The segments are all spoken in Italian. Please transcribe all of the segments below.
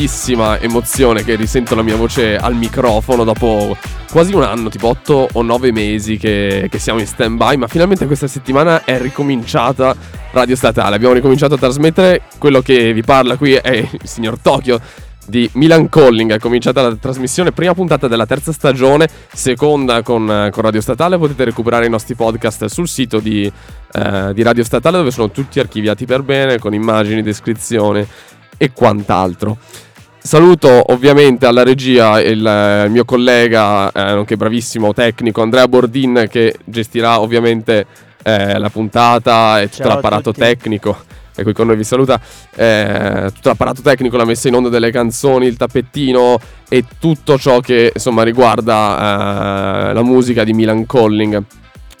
grandissima emozione che risento la mia voce al microfono dopo quasi un anno, tipo 8 o 9 mesi che, che siamo in stand by, ma finalmente questa settimana è ricominciata Radio Statale. Abbiamo ricominciato a trasmettere, quello che vi parla qui è il signor Tokyo di Milan Calling. È cominciata la trasmissione, prima puntata della terza stagione, seconda con, con Radio Statale. Potete recuperare i nostri podcast sul sito di, eh, di, Radio Statale dove sono tutti archiviati per bene, con immagini, descrizione e quant'altro. Saluto ovviamente alla regia il, il mio collega, eh, nonché bravissimo tecnico Andrea Bordin che gestirà ovviamente eh, la puntata e tutto Ciao l'apparato tecnico e qui con noi vi saluta, eh, tutto l'apparato tecnico, la messa in onda delle canzoni, il tappettino e tutto ciò che insomma riguarda eh, la musica di Milan Calling.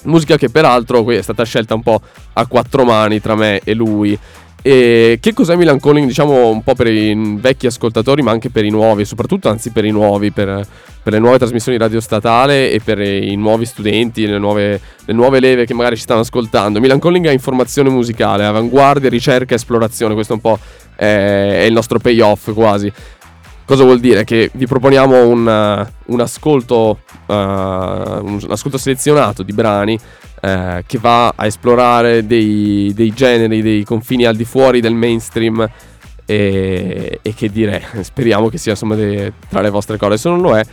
Musica che peraltro qui è stata scelta un po' a quattro mani tra me e lui e che cos'è Milan Calling? Diciamo un po' per i vecchi ascoltatori, ma anche per i nuovi, soprattutto anzi per i nuovi, per, per le nuove trasmissioni radio statale e per i nuovi studenti, le nuove, le nuove leve che magari ci stanno ascoltando. Milan Calling è informazione musicale, avanguardia, ricerca, esplorazione, questo è un po' è il nostro payoff quasi. Cosa vuol dire? Che vi proponiamo un, un, ascolto, uh, un ascolto selezionato di brani eh, che va a esplorare dei, dei, generi, dei confini al di fuori del mainstream e, e che dire, speriamo che sia insomma de, tra le vostre cose, se non lo è,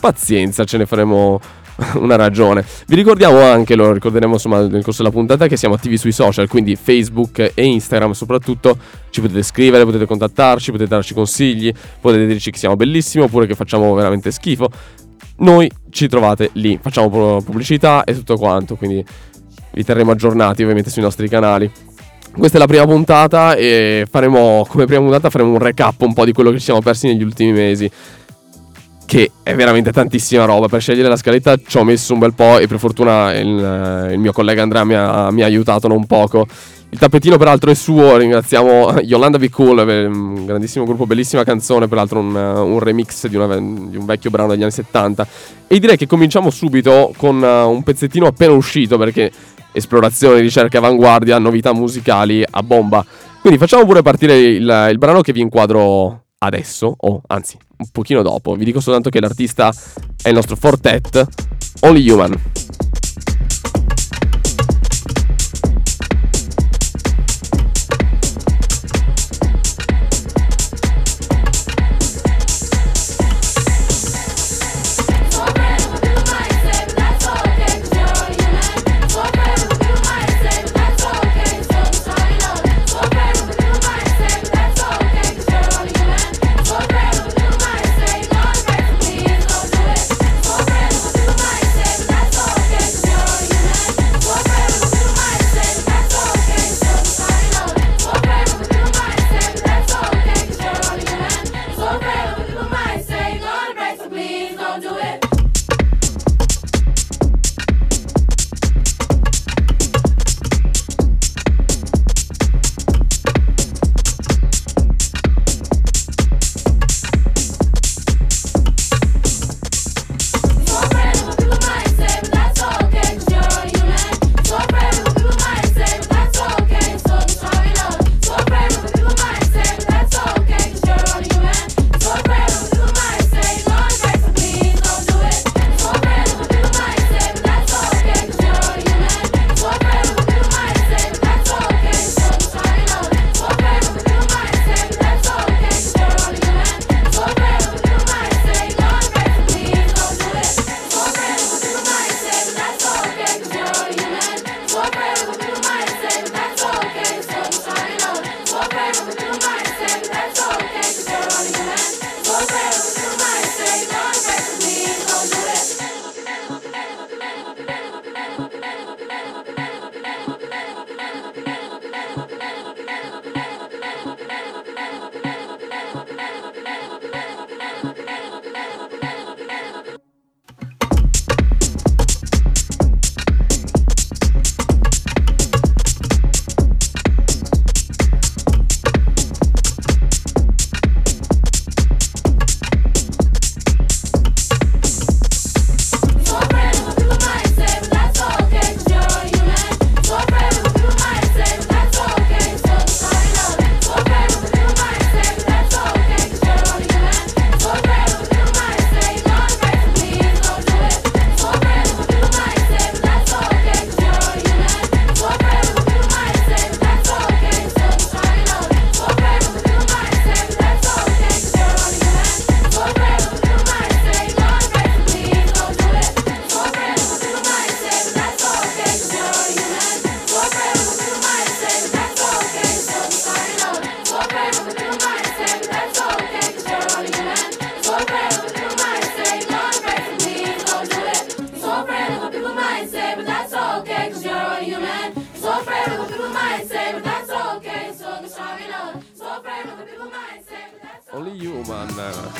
pazienza, ce ne faremo una ragione. Vi ricordiamo anche, lo ricorderemo insomma nel corso della puntata, che siamo attivi sui social, quindi Facebook e Instagram soprattutto. Ci potete scrivere, potete contattarci, potete darci consigli, potete dirci che siamo bellissimi oppure che facciamo veramente schifo noi ci trovate lì, facciamo pubblicità e tutto quanto, quindi vi terremo aggiornati ovviamente sui nostri canali. Questa è la prima puntata e faremo, come prima puntata, faremo un recap un po' di quello che ci siamo persi negli ultimi mesi. Che è veramente tantissima roba. Per scegliere la scaletta ci ho messo un bel po' e per fortuna il, il mio collega Andrea mi ha, mi ha aiutato non poco. Il tappetino peraltro è suo, ringraziamo Yolanda Be Cool, un grandissimo gruppo, bellissima canzone, peraltro un, un remix di, una, di, un vecchio brano degli anni 70. E direi che cominciamo subito con uh, un pezzettino appena uscito perché esplorazione, ricerca, avanguardia, novità musicali a bomba. Quindi facciamo pure partire il, il brano che vi inquadro adesso, o anzi un pochino dopo. Vi dico soltanto che l'artista è il nostro Fortet, Only Human.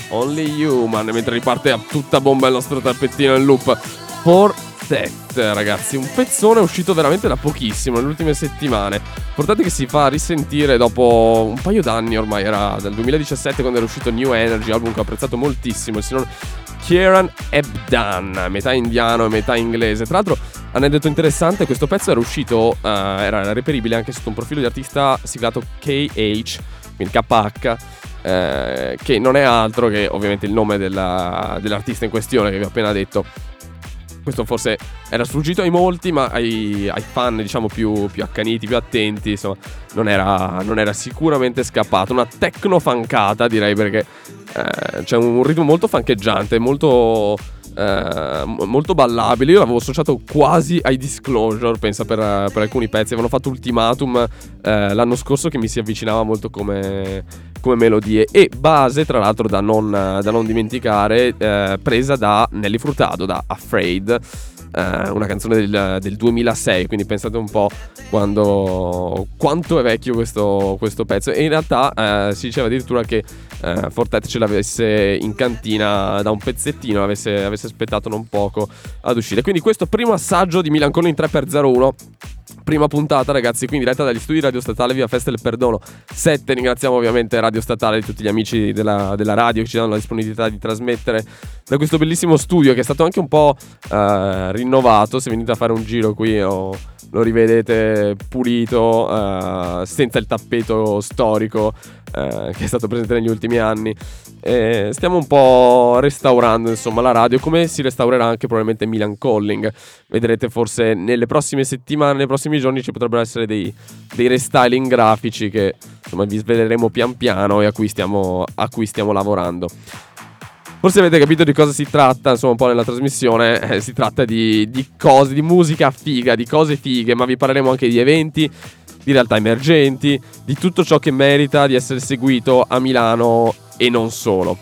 Only Human, mentre riparte a tutta bomba il nostro tappettino in loop. For That, ragazzi, un pezzone uscito veramente da pochissimo, nelle ultime settimane. Portate che si fa risentire dopo un paio d'anni ormai, era del 2017 quando era uscito New Energy, album che ho apprezzato moltissimo, il signor Kieran Ebdan, metà indiano e metà inglese. Tra l'altro, aneddoto interessante, questo pezzo era uscito, uh, era reperibile anche sotto un profilo di artista siglato KH, quindi KH eh, che non è altro che ovviamente il nome della, dell'artista in questione che vi ho appena detto. Questo forse era sfuggito ai molti, ma ai, ai fan diciamo più, più, accaniti, più attenti, insomma, non era, non era sicuramente scappato. Una tecnofancata direi perché eh, c'è un ritmo molto fancheggiante, molto eh, molto ballabili. Io l'avevo associato quasi ai Disclosure, pensa per, per alcuni pezzi. Avevano fatto Ultimatum eh, l'anno scorso che mi si avvicinava molto come, come melodie. E base, tra l'altro, da non, da non dimenticare, eh, presa da Nelly Frutado, da Afraid. Uh, una canzone del, del, 2006, quindi pensate un po' quando, quanto è vecchio questo, questo pezzo. E in realtà uh, si diceva addirittura che uh, Fortet ce l'avesse in cantina da un pezzettino, avesse, avesse aspettato non poco ad uscire. Quindi questo primo assaggio di Milan in 3x01 prima puntata, ragazzi, qui in diretta dagli studi Radio Statale via Festa del Perdono 7. Ringraziamo ovviamente Radio Statale e tutti gli amici della, della, radio che ci danno la disponibilità di trasmettere da questo bellissimo studio che è stato anche un po' uh, rinnovato. Se venite a fare un giro qui o lo rivedete pulito, uh, senza il tappeto storico uh, che è stato presente negli ultimi anni. E stiamo un po' restaurando insomma la radio, come si restaurerà anche probabilmente Milan Calling. Vedrete forse nelle prossime settimane, nei prossimi giorni ci potrebbero essere dei, dei restyling grafici che insomma vi sveleremo pian piano e a cui stiamo, a cui stiamo lavorando. Forse avete capito di cosa si tratta, insomma, un po' nella trasmissione. Eh, si tratta di, di, cose, di musica figa, di cose fighe, ma vi parleremo anche di eventi, di realtà emergenti, di tutto ciò che merita di essere seguito a Milano e non solo.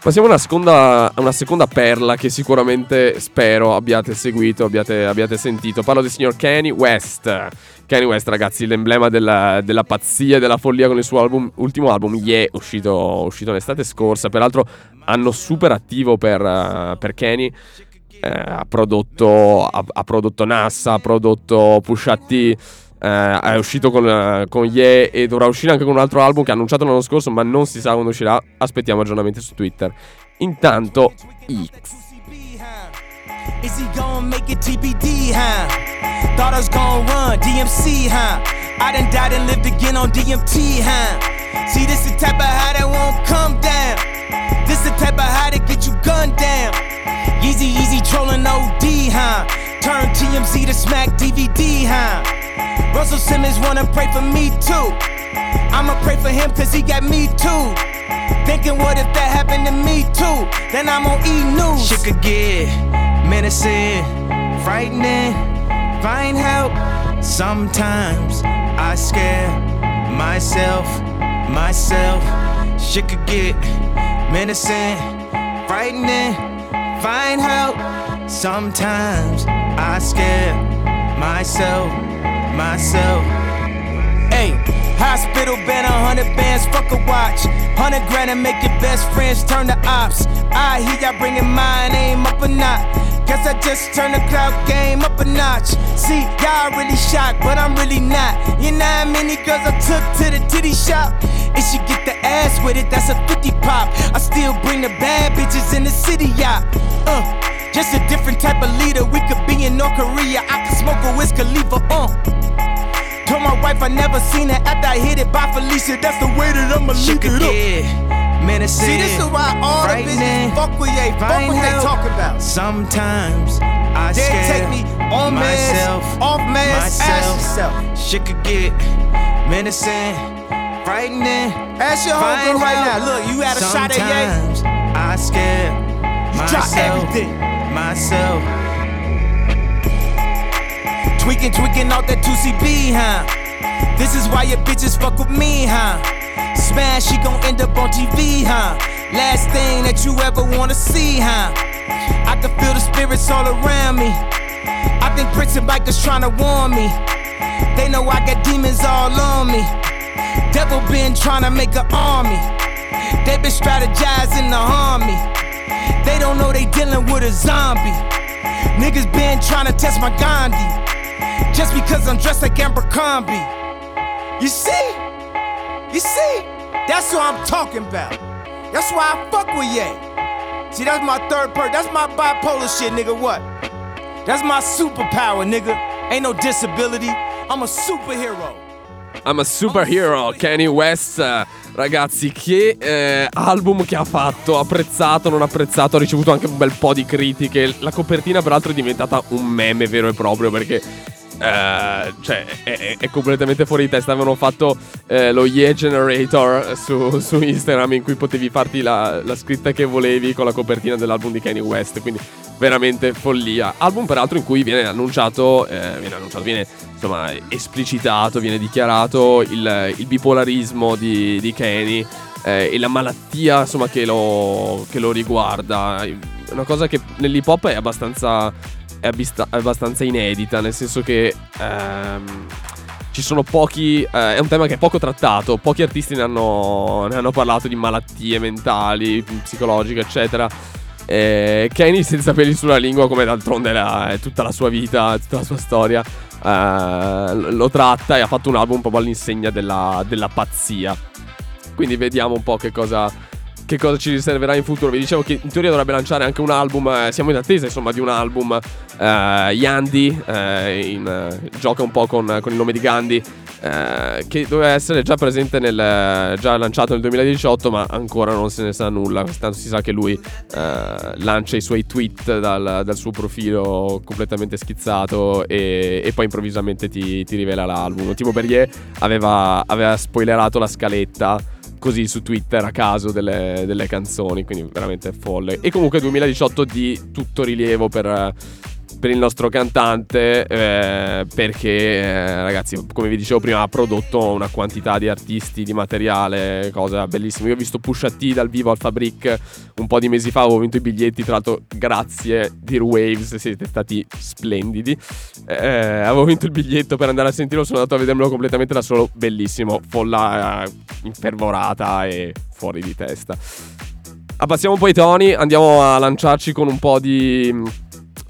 Passiamo a una seconda, una seconda perla che sicuramente spero abbiate seguito, abbiate, abbiate sentito. Parlo del signor Kanye West. Kanye West, ragazzi, l'emblema della, della pazzia e della follia con il suo album, ultimo album, Yeah, uscito, uscito l'estate scorsa. Peraltro, anno super attivo per, uh, per Kanye. Eh, ha, prodotto, ha, ha, prodotto NASA, ha prodotto Pusha T. Eh, è uscito con, uh, con Yeah e dovrà uscire anche con un altro album che ha annunciato l'anno scorso, ma non si sa quando uscirà. Aspettiamo aggiornamenti su Twitter. Intanto, X. Is he gonna make it TBD, huh? Thought I was gonna run DMC, huh? I done died and lived again on DMT, huh? See, this the type of high that won't come down. This the type of high that get you gunned down. Easy, easy trolling OD, huh? Turn TMZ to smack DVD, huh? Russell Simmons wanna pray for me too. I'ma pray for him cause he got me too. Thinking what if that happened to me too? Then I'm on E! News. Shit could get menacing, frightening, find help. Sometimes I scare myself, myself. Shit could get menacing, frightening, find help. Sometimes I scare myself, myself. Hey. Hospital been a hundred bands, fuck a watch. Hundred grand and make your best friends turn to ops. I hear y'all bringing my name up a notch. Guess I just turned the cloud game up a notch. See, y'all really shocked, but I'm really not. You know how many girls I took to the titty shop? If she get the ass with it, that's a 50 pop. I still bring the bad bitches in the city, y'all. Uh, just a different type of leader. We could be in North Korea. I could smoke a Wiz Khalifa, uh. Told my wife I never seen it after I hit it by Felicia. That's the way that I'ma leave it up. Menacing, See, this is why all the business fuck with they fuck what they talk about. Sometimes I they take me on myself, meds, off meds, myself. ask yourself. Shit could get menacing, frightening. Ask your homegirl right now. Look, you had a shot at Ye. I scare myself, myself. Tweaking, tweaking out that 2CB, huh? This is why your bitches fuck with me, huh? Smash, she gon' end up on TV, huh? Last thing that you ever wanna see, huh? I can feel the spirits all around me. I think Prince and Bikers tryna warn me. They know I got demons all on me. Devil been trying to make an army. They been strategizing to harm me. They don't know they dealing with a zombie. Niggas been trying to test my Gandhi. Just because I'm dressed like Abercrombie. You see? You see? That's what I'm talking about. That's why I fuck with Ye. See, that's my third part. That's my bipolar shit, nigga. What? That's my superpower, nigga. Ain't no disability. I'm a superhero. I'm a superhero, Kanye West. Ragazzi, che eh, album che ha fatto, apprezzato, non apprezzato, ha ricevuto anche un bel po' di critiche. La copertina, peraltro, è diventata un meme vero e proprio perché Uh, cioè, è, è, completamente fuori di testa. Avevano fatto uh, lo Yeah Generator su, su, Instagram in cui potevi farti la, la, scritta che volevi con la copertina dell'album di Kanye West. Quindi, veramente follia. Album, peraltro, in cui viene annunciato, eh, viene annunciato, viene insomma esplicitato, viene dichiarato il, il bipolarismo di, di Kanye. Eh, e la malattia insomma che lo, che lo riguarda una cosa che nell'hip hop è abbastanza è abbastanza inedita, nel senso che ehm, ci sono pochi. Eh, è un tema che è poco trattato. Pochi artisti ne hanno, ne hanno parlato di malattie mentali, psicologiche, eccetera. Eh, Kenny senza peli sulla lingua, come d'altronde è tutta la sua vita, tutta la sua storia, eh, lo tratta e ha fatto un album proprio all'insegna della, della pazzia. Quindi vediamo un po' che cosa che cosa ci riserverà in futuro. Vi dicevo che in teoria dovrebbe lanciare anche un album. Eh, siamo in attesa, insomma, di un album. Eh, Yandy eh, in, eh, gioca un po' con, con, il nome di Gandhi. Eh, che doveva essere già presente nel. già lanciato nel 2018, ma ancora non se ne sa nulla. Tanto si sa che lui eh, lancia i suoi tweet dal, dal, suo profilo completamente schizzato. E, e poi improvvisamente ti, ti, rivela l'album. Tipo Berrier aveva, aveva spoilerato la scaletta così su Twitter a caso delle, delle canzoni, quindi veramente folle. E comunque 2018 di tutto rilievo per per il nostro cantante eh, perché eh, ragazzi come vi dicevo prima ha prodotto una quantità di artisti di materiale cosa bellissima io ho visto Pusha T dal vivo al Fabric un po' di mesi fa avevo vinto i biglietti tra l'altro grazie Dear Waves siete stati splendidi. Eh, avevo vinto il biglietto per andare a sentirlo sono andato a vedermelo completamente da solo bellissimo folla eh, infervorata e fuori di testa. Abbassiamo un po' i toni, andiamo a lanciarci con un po' di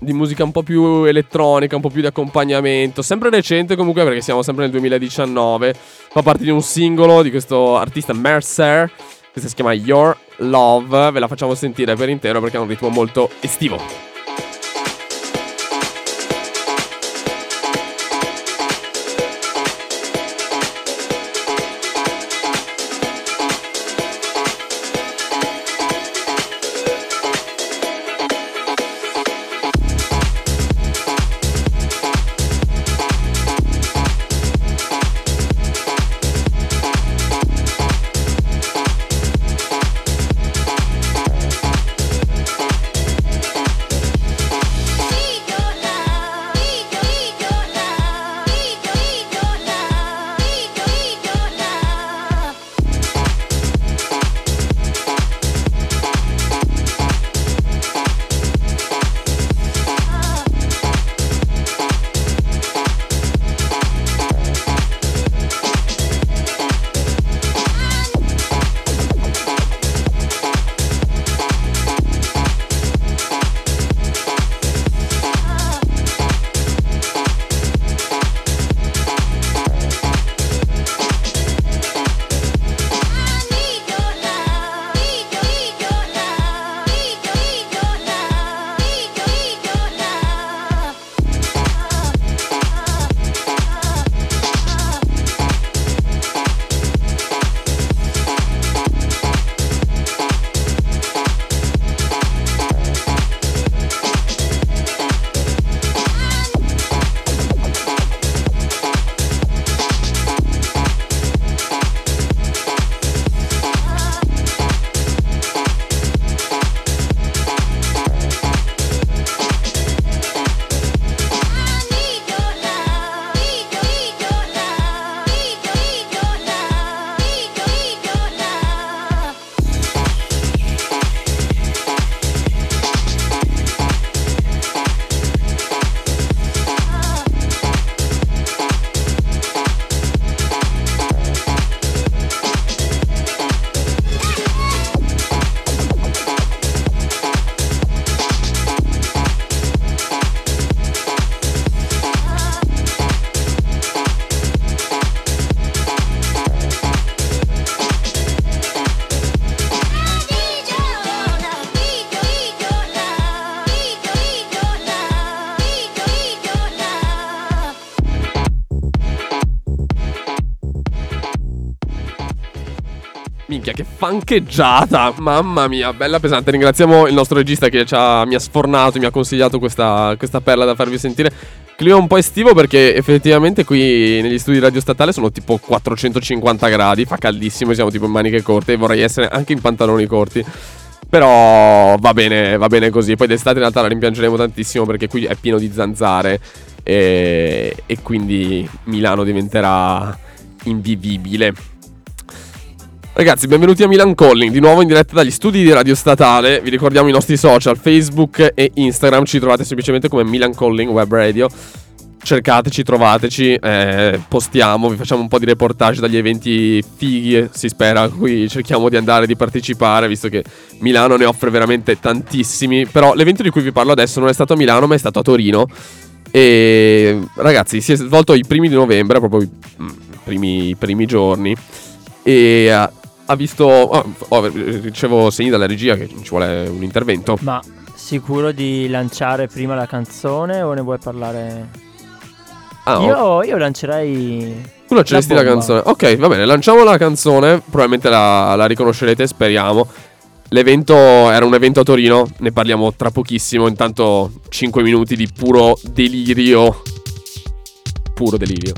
di musica un po' più elettronica, un po' più di accompagnamento, sempre recente comunque perché siamo sempre nel 2019, fa parte di un singolo di questo artista Mercer, questa si chiama Your Love, ve la facciamo sentire per intero perché ha un ritmo molto estivo. Minchia, che fancheggiata! Mamma mia, bella pesante. Ringraziamo il nostro regista che ha, mi ha sfornato, mi ha consigliato questa, questa perla da farvi sentire. Clima un po' estivo perché effettivamente qui negli studi radio statale sono tipo 450 gradi, fa caldissimo, siamo tipo in maniche corte e vorrei essere anche in pantaloni corti. Però va bene, va bene così. Poi d'estate in realtà la rimpiangeremo tantissimo perché qui è pieno di zanzare e, e quindi Milano diventerà invivibile. Ragazzi, benvenuti a Milan Calling, di nuovo in diretta dagli studi di Radio Statale. Vi ricordiamo i nostri social, Facebook e Instagram. Ci trovate semplicemente come Milan Calling Web Radio. Cercateci, trovateci, eh, postiamo, vi facciamo un po' di reportage dagli eventi fighi, si spera, a cui cerchiamo di andare, di partecipare, visto che Milano ne offre veramente tantissimi. Però l'evento di cui vi parlo adesso non è stato a Milano, ma è stato a Torino. E ragazzi, si è svolto i primi di novembre, proprio i mm, primi, primi giorni. E uh, ha visto. Oh, oh, ricevo segni dalla regia che ci vuole un intervento. Ma sicuro di lanciare prima la canzone o ne vuoi parlare? Ah, io, oh. io lancerei. Tu lanceresti la, la, canzone. Ok, va bene, lanciamo la canzone. Probabilmente la, la riconoscerete, speriamo. L'evento era un evento a Torino, ne parliamo tra pochissimo. Intanto 5 minuti di puro delirio. Puro delirio.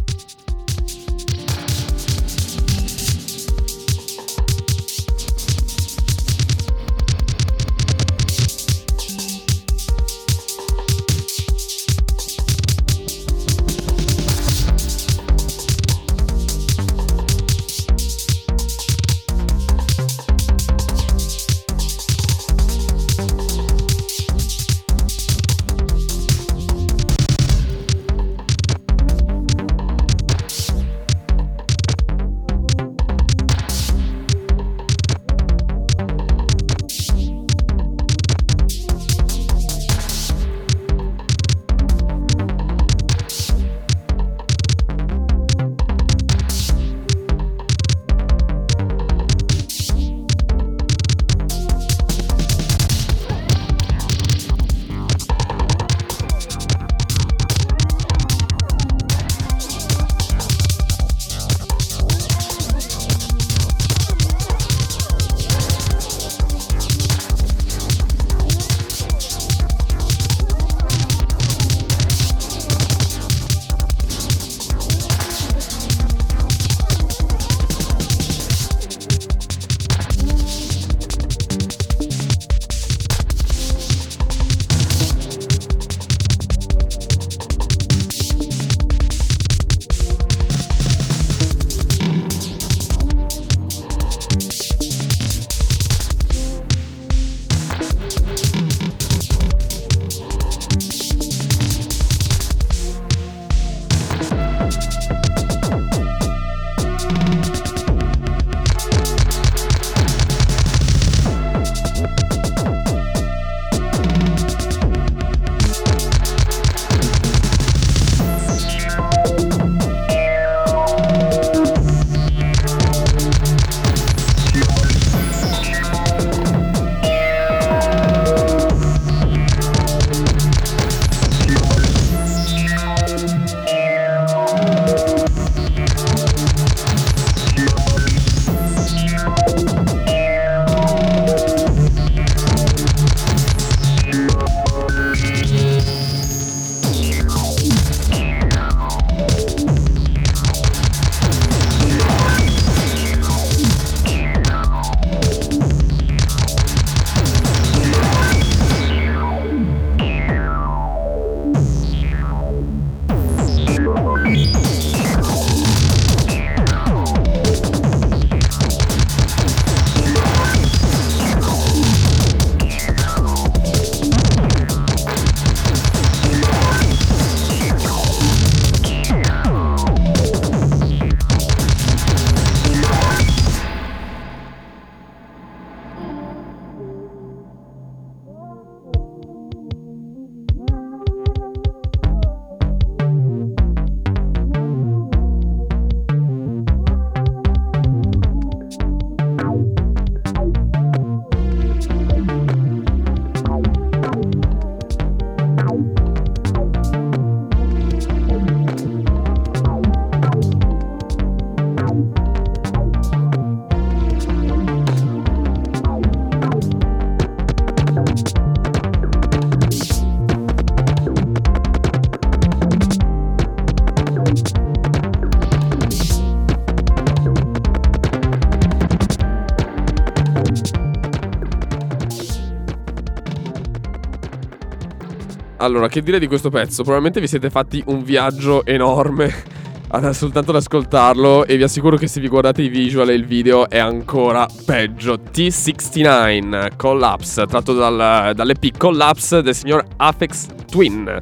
Allora, che dire di questo pezzo? Probabilmente vi siete fatti un viaggio enorme soltanto ad ascoltarlo e vi assicuro che se vi guardate i visual e il video è ancora peggio. T69 Collapse, tratto dal, dall'EP Collapse del signor Apex Twin.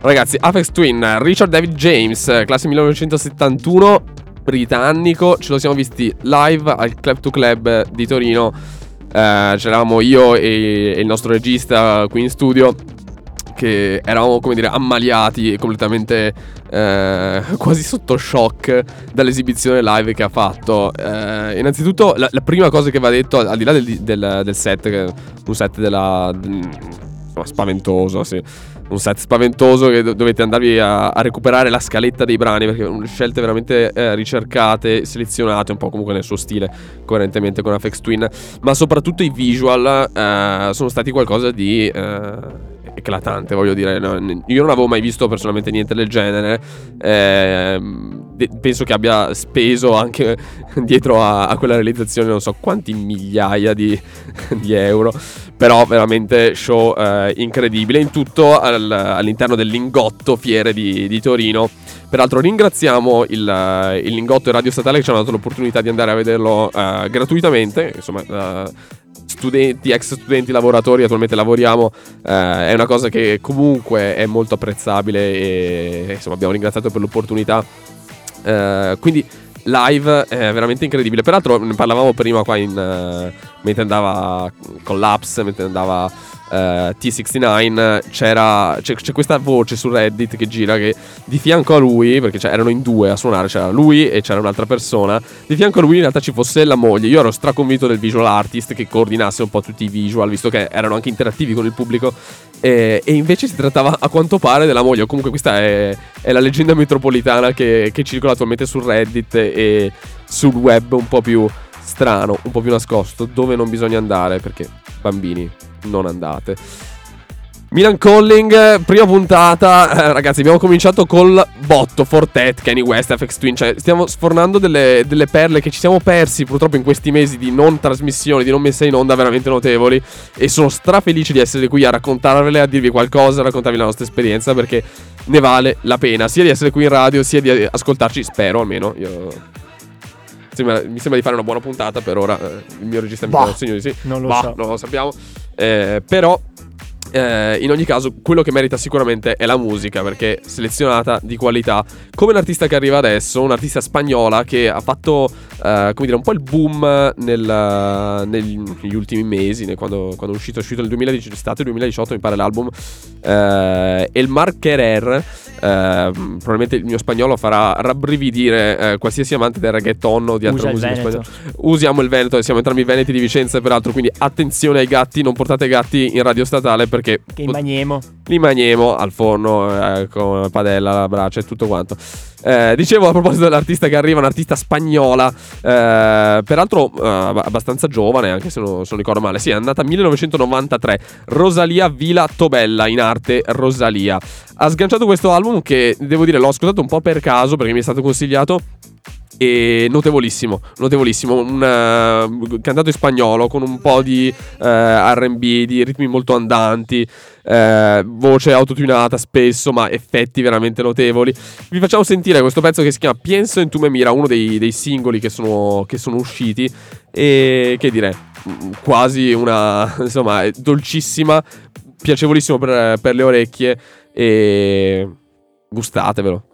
Ragazzi, Apex Twin, Richard David James, classe 1971, britannico, ce lo siamo visti live al Club to Club di Torino. Eh, c'eravamo io e, e il nostro regista qui in studio che eravamo, come dire, ammaliati e completamente eh, quasi sotto shock dall'esibizione live che ha fatto. Eh, innanzitutto, la, la, prima cosa che va detto, al di là del, del, del set, un set della... Insomma, spaventoso, sì. Un set spaventoso che do- dovete andarvi a, a, recuperare la scaletta dei brani perché sono scelte veramente eh, ricercate, selezionate, un po' comunque nel suo stile, coerentemente con Afex Twin. Ma soprattutto i visual eh, sono stati qualcosa di eh, eclatante, voglio dire. Io non avevo mai visto personalmente niente del genere. Eh, penso che abbia speso anche dietro a, a, quella realizzazione non so quanti migliaia di, di euro. Però veramente show eh, incredibile. In tutto al, all'interno del Lingotto Fiere di, di Torino. Peraltro ringraziamo il, il, Lingotto e Radio Statale che ci hanno dato l'opportunità di andare a vederlo uh, gratuitamente. Insomma, studenti, ex studenti, lavoratori, attualmente lavoriamo, eh, è una cosa che comunque è molto apprezzabile e insomma abbiamo ringraziato per l'opportunità. Eh, quindi live è veramente incredibile. Peraltro ne parlavamo prima qua in, uh, mentre andava Collapse, mentre andava uh, T69 c'era c'è, c'è, questa voce su Reddit che gira che di fianco a lui, perché erano in due a suonare, c'era lui e c'era un'altra persona, di fianco a lui in realtà ci fosse la moglie. Io ero straconvinto del visual artist che coordinasse un po' tutti i visual, visto che erano anche interattivi con il pubblico. E, e invece si trattava a quanto pare della moglie. Comunque questa è, è la leggenda metropolitana che, che circola attualmente su Reddit e sul web un po' più strano, un po' più nascosto, dove non bisogna andare perché bambini non andate. Milan Calling, prima puntata, eh, ragazzi abbiamo cominciato col botto, Fortet, Kenny West, FX Twin, cioè stiamo sfornando delle, delle, perle che ci siamo persi purtroppo in questi mesi di non trasmissioni, di non messa in onda veramente notevoli e sono strafelice di essere qui a raccontarvele, a dirvi qualcosa, a raccontarvi la nostra esperienza perché ne vale la pena, sia di essere qui in radio, sia di ascoltarci, spero almeno, io Sembra, mi sembra di fare una buona puntata per ora. Eh, il mio regista mi fa segno di sì. Non lo bah, so. Non lo sappiamo. Eh, però eh, in ogni caso, quello che merita sicuramente è la musica, perché selezionata di qualità. Come l'artista che arriva adesso, un'artista spagnola che ha fatto, come dire, un po' il boom nel, negli ultimi mesi, quando, quando, è uscito, è uscito nel 2017, 2018 mi pare l'album. Eh, El Marquerer, eh, probabilmente il mio spagnolo farà rabbrividire eh, qualsiasi amante del reggaeton o di altra musica spagnola. Usiamo il Veneto, siamo entrambi veneti di Vicenza, peraltro, quindi attenzione ai gatti, non portate gatti in radio statale perché. Che imagniamo. Li mangiamo al forno eh, con padella, la braccia e tutto quanto. Eh, dicevo a proposito dell'artista che arriva, un'artista spagnola, eh, peraltro eh, abbastanza giovane, anche se non, se non ricordo male. Sì, è andata 1993. Rosalia Vila Tobella, in arte Rosalia. Ha sganciato questo album che devo dire l'ho ascoltato un po' per caso perché mi è stato consigliato e notevolissimo, notevolissimo, un uh, cantato in spagnolo con un po' di uh, eh, RB, di ritmi molto andanti, uh, voce autotunata spesso, ma effetti veramente notevoli. Vi facciamo sentire questo pezzo che si chiama Pienso in tu me mira, uno dei, dei singoli che sono, che sono usciti e che dire, quasi una, insomma, dolcissima, piacevolissimo per, per le orecchie e gustatevelo.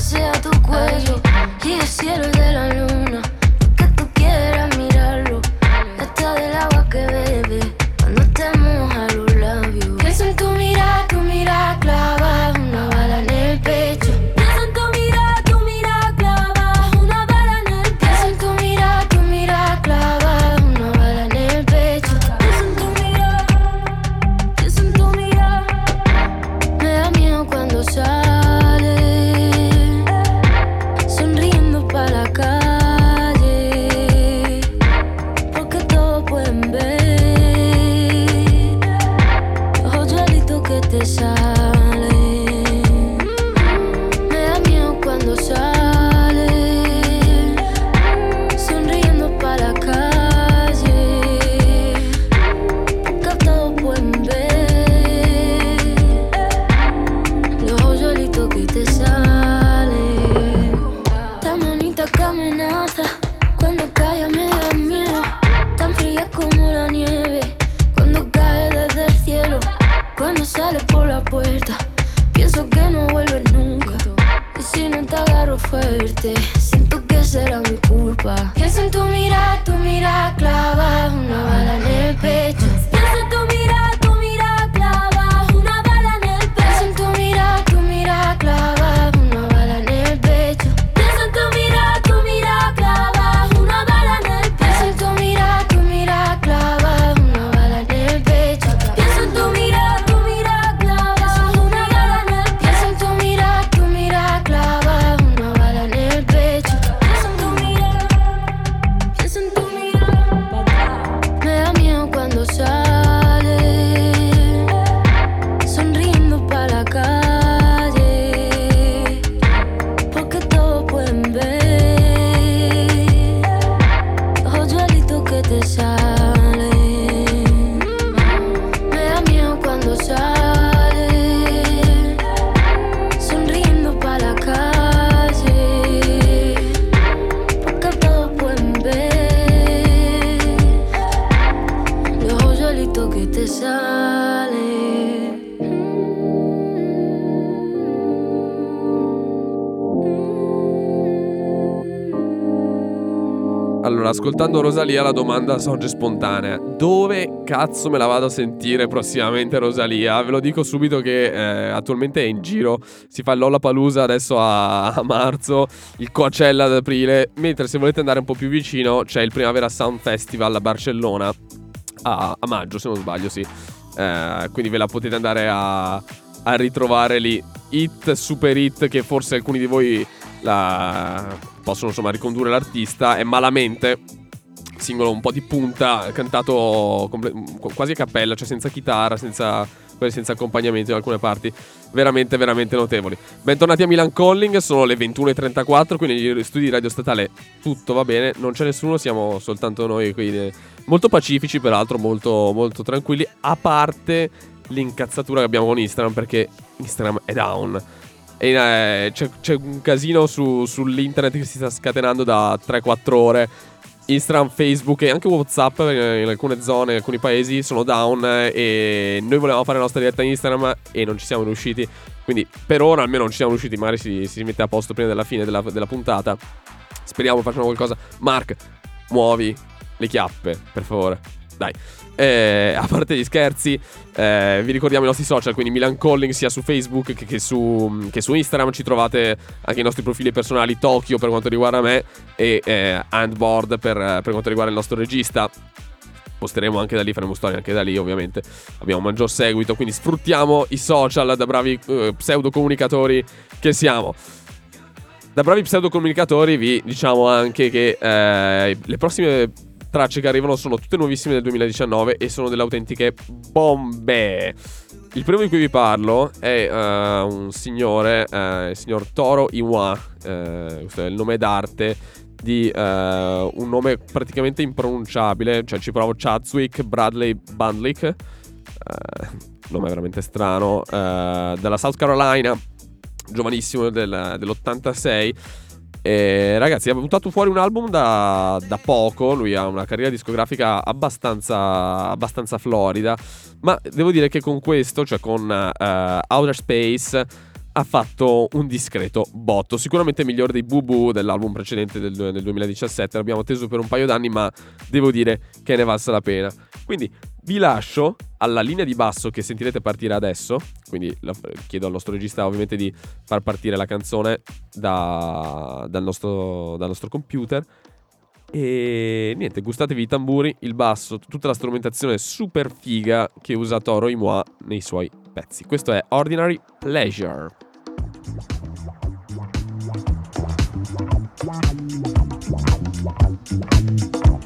Amarrarse a tu cuello y el cielo de la luna ascoltando Rosalia la domanda sorge spontanea. Dove cazzo me la vado a sentire prossimamente Rosalia? Ve lo dico subito che eh, attualmente è in giro. Si fa il Lollapalooza adesso a, a marzo, il Coachella ad aprile, mentre se volete andare un po' più vicino c'è il Primavera Sound Festival a Barcellona a, a maggio, se non sbaglio, sì. Eh, quindi ve la potete andare a, a ritrovare lì. Hit, super hit che forse alcuni di voi la, possono insomma ricondurre l'artista è malamente singolo un po' di punta cantato comple- quasi a cappella cioè senza chitarra senza, senza accompagnamento in alcune parti. Veramente veramente notevoli. Bentornati a Milan Calling sono le 21.34 qui negli studi di Radio Statale tutto va bene non c'è nessuno siamo soltanto noi qui molto pacifici peraltro molto, molto tranquilli a parte l'incazzatura che abbiamo con Instagram perché Instagram è down. E, eh, c'è, c'è, un casino su, sull'internet che si sta scatenando da 3-4 ore. Instagram, Facebook e anche Whatsapp in alcune zone, in alcuni paesi sono down e noi volevamo fare la nostra diretta Instagram e non ci siamo riusciti. Quindi per ora almeno non ci siamo riusciti, magari si, si mette a posto prima della fine della, della puntata. Speriamo facciano qualcosa. Mark, muovi le chiappe, per favore. Dai. Eh, a parte gli scherzi, eh, vi ricordiamo i nostri social, quindi Milan Calling sia su Facebook che, che, su, che, su, Instagram. Ci trovate anche i nostri profili personali Tokyo per quanto riguarda me e eh, Handboard per, per quanto riguarda il nostro regista posteremo anche da lì, faremo storie anche da lì, ovviamente. Abbiamo maggior seguito, quindi sfruttiamo i social da bravi uh, pseudocomunicatori che siamo. Da bravi pseudocomunicatori vi diciamo anche che eh, le prossime tracce che arrivano sono tutte nuovissime del 2019 e sono delle autentiche bombe. Il primo di cui vi parlo è uh, un signore, uh, il signor Toro Iwa, uh, questo è il nome d'arte di un nome praticamente impronunciabile, cioè ci provo Chadwick Bradley Bundlick, nome veramente strano, dalla South Carolina, giovanissimo del, dell'86 e ragazzi, ha buttato fuori un album da, da, poco. Lui ha una carriera discografica abbastanza, abbastanza florida. Ma devo dire che con questo, cioè con uh, Outer Space, ha fatto un discreto botto. Sicuramente migliore dei Boo Boo dell'album precedente del, del 2017. L'abbiamo atteso per un paio d'anni, ma devo dire che ne valsa la pena. Quindi vi lascio alla linea di basso che sentirete partire adesso, quindi chiedo al nostro regista ovviamente di far partire la canzone da, dal, nostro, dal nostro computer. E niente, gustatevi i tamburi, il basso, tutta la strumentazione super figa che usa Toro Imoa nei suoi pezzi. Questo è Ordinary Pleasure. Wow.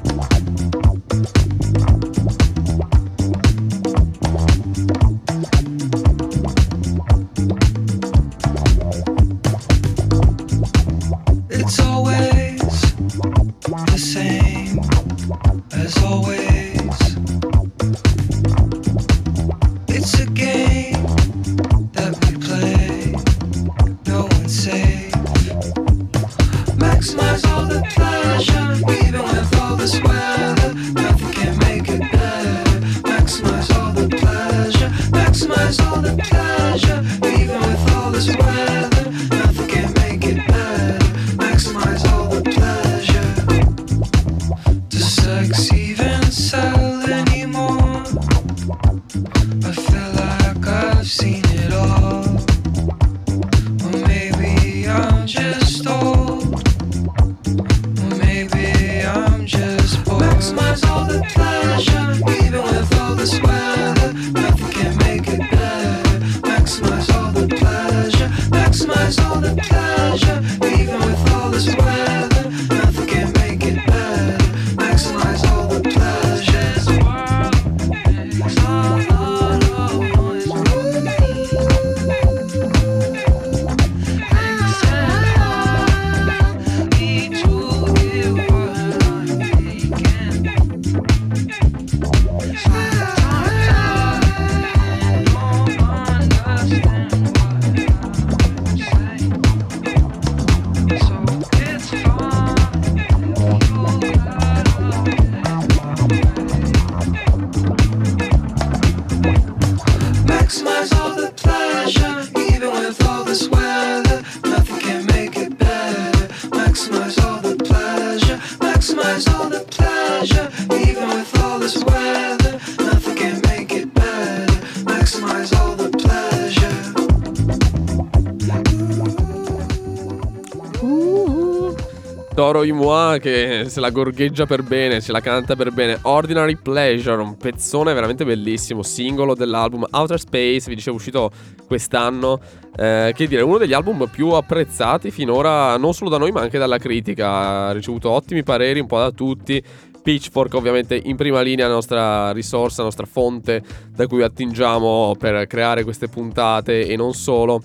Imua che se la gorgheggia per bene, se la canta per bene. Ordinary Pleasure, un pezzone veramente bellissimo, singolo dell'album Outer Space, vi dicevo uscito quest'anno. Eh, che dire, uno degli album più apprezzati finora, non solo da noi ma anche dalla critica. Ha ricevuto ottimi pareri un po' da tutti. Pitchfork ovviamente in prima linea, la nostra risorsa, la nostra fonte da cui attingiamo per creare queste puntate e non solo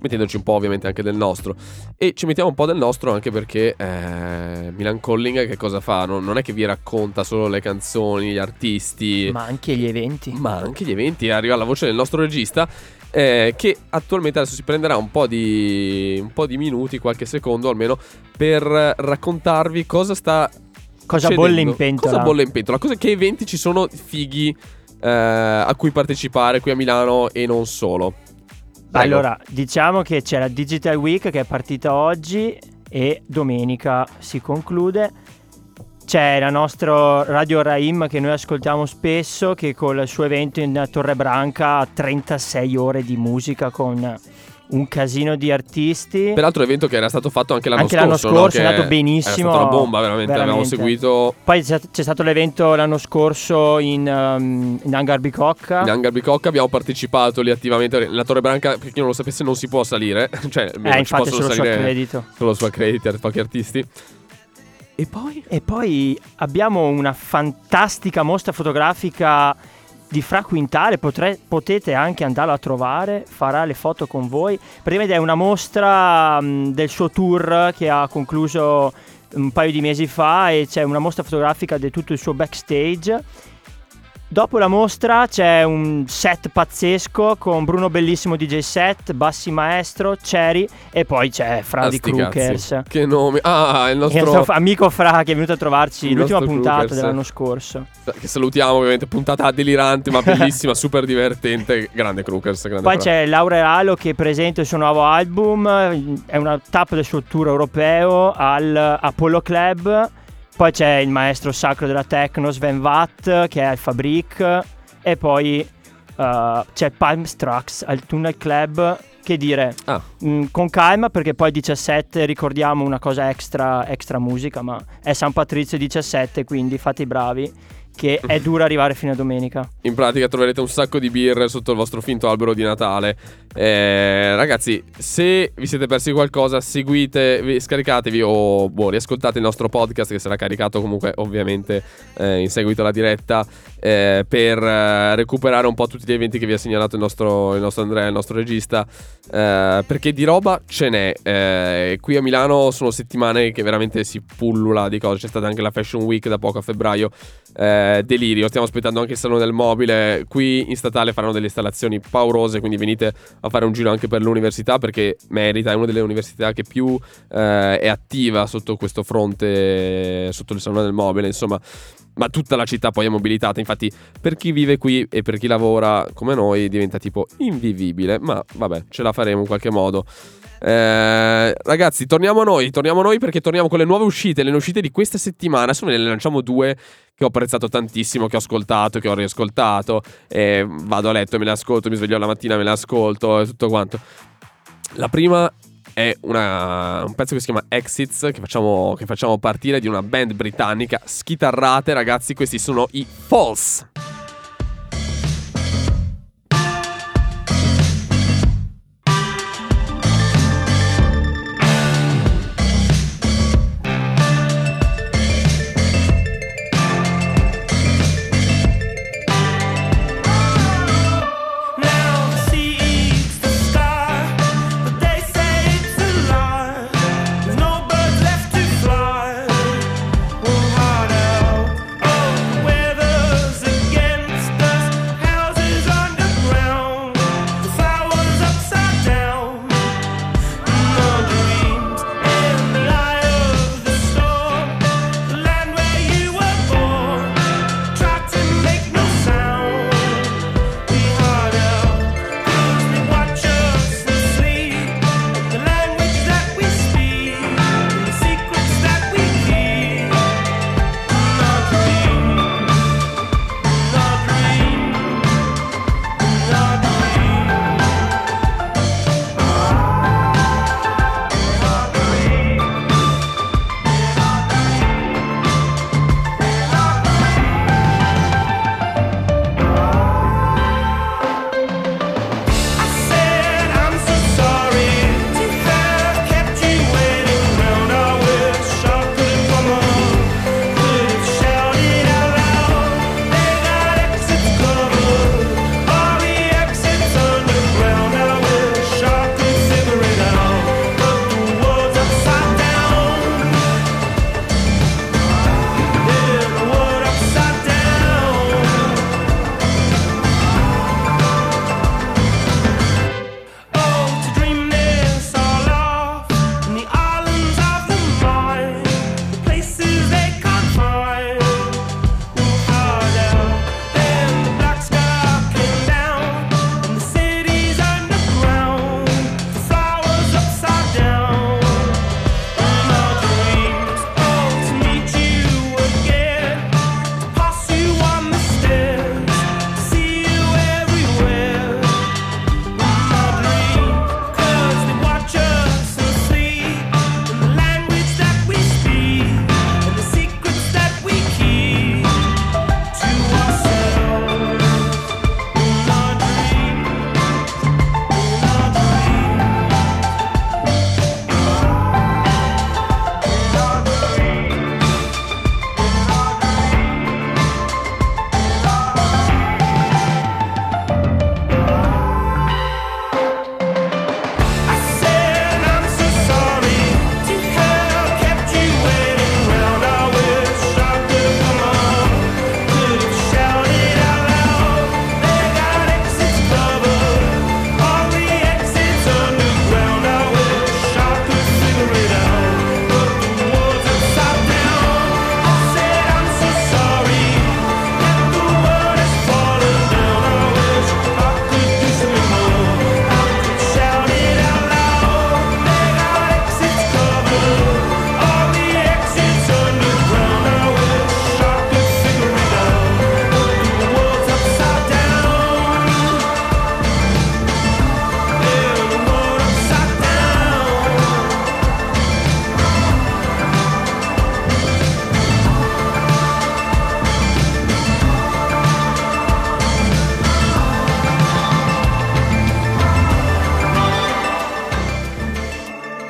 mettendoci un po' ovviamente anche del nostro. E ci mettiamo un po' del nostro anche perché eh, Milan Colling che cosa fa? Non, non, è che vi racconta solo le canzoni, gli artisti, ma anche gli eventi. Ma anche gli eventi, arriva la voce del nostro regista. Eh, che attualmente adesso si prenderà un po, di, un po' di minuti, qualche secondo almeno, per raccontarvi cosa sta Cosa bolle in pentola? Cosa bolle in pentola? Cosa, che eventi ci sono fighi eh, a cui partecipare qui a Milano e non solo? Prego. Allora, diciamo che c'è la Digital Week che è partita oggi e domenica si conclude. C'è la nostra Radio Raim che noi ascoltiamo spesso, che con il suo evento in Torre Branca ha 36 ore di musica con un casino di artisti. Peraltro evento che era stato fatto anche l'anno anche scorso. Anche l'anno scorso, no? è andato benissimo. È stata una bomba, veramente. veramente. Abbiamo seguito. Poi c'è, c'è, stato l'evento l'anno scorso in, um, in Hangar Bicocca. In Hangar Bicocca abbiamo partecipato lì attivamente. La Torre Branca, per chi non lo sapesse, non si può salire. cioè, eh, infatti, solo su accredito. Solo su accredito a pochi artisti. E poi? E poi abbiamo una fantastica mostra fotografica di Fra Quintale, potre, potete anche andarlo a trovare, farà le foto con voi. Praticamente è una mostra del suo tour che ha concluso un paio di mesi fa e c'è una mostra fotografica di tutto il suo backstage Dopo la mostra c'è un set pazzesco con Bruno Bellissimo DJ set, Bassi Maestro, Cherry e poi c'è Fra di Crookers. Che nome? Ah, il nostro... il nostro amico Fra che è venuto a trovarci il l'ultima puntata Crookers. dell'anno scorso. Che salutiamo ovviamente, puntata delirante ma bellissima, super divertente, grande Crookers. Grande poi Fra. c'è Laura Ralo che presenta il suo nuovo album, è una tappa del suo tour europeo al Apollo Club poi c'è il maestro sacro della techno Sven Watt che è al Fabric e poi uh, c'è Palm Strux al Tunnel Club che dire ah. mh, mm, con calma perché poi 17 ricordiamo una cosa extra, extra musica ma è San Patrizio 17 quindi fate i bravi che è dura arrivare fino a domenica. In pratica troverete un sacco di birre sotto il vostro finto albero di Natale. Eh, ragazzi, se vi siete persi qualcosa, seguite, scaricatevi o boh, riascoltate il nostro podcast che sarà caricato comunque ovviamente eh, in seguito alla diretta eh, per eh, recuperare un po' tutti gli eventi che vi ha segnalato il nostro, il nostro Andrea, il nostro regista. Eh, perché di roba ce n'è. Eh, qui a Milano sono settimane che veramente si pullula di cose. C'è stata anche la Fashion Week da poco a febbraio. Eh, eh, delirio. Stiamo aspettando anche il salone del mobile. Qui in statale faranno delle installazioni paurose, quindi venite a fare un giro anche per l'università perché merita, è una delle università che più eh, è attiva sotto questo fronte, sotto il salone del mobile, insomma. Ma tutta la città poi è mobilitata, infatti per chi vive qui e per chi lavora come noi diventa tipo invivibile, ma vabbè, ce la faremo in qualche modo. Eh, ragazzi, torniamo a noi. Torniamo a noi perché torniamo con le nuove uscite. Le uscite di questa settimana. Adesso ne lanciamo due che ho apprezzato tantissimo, che ho ascoltato, che ho riascoltato. Eh, vado a letto, me le ascolto, mi sveglio la mattina, me le ascolto e tutto quanto. La prima è una, un pezzo che si chiama Exits, che facciamo, che facciamo partire di una band britannica. Schitarrate, ragazzi, questi sono i False.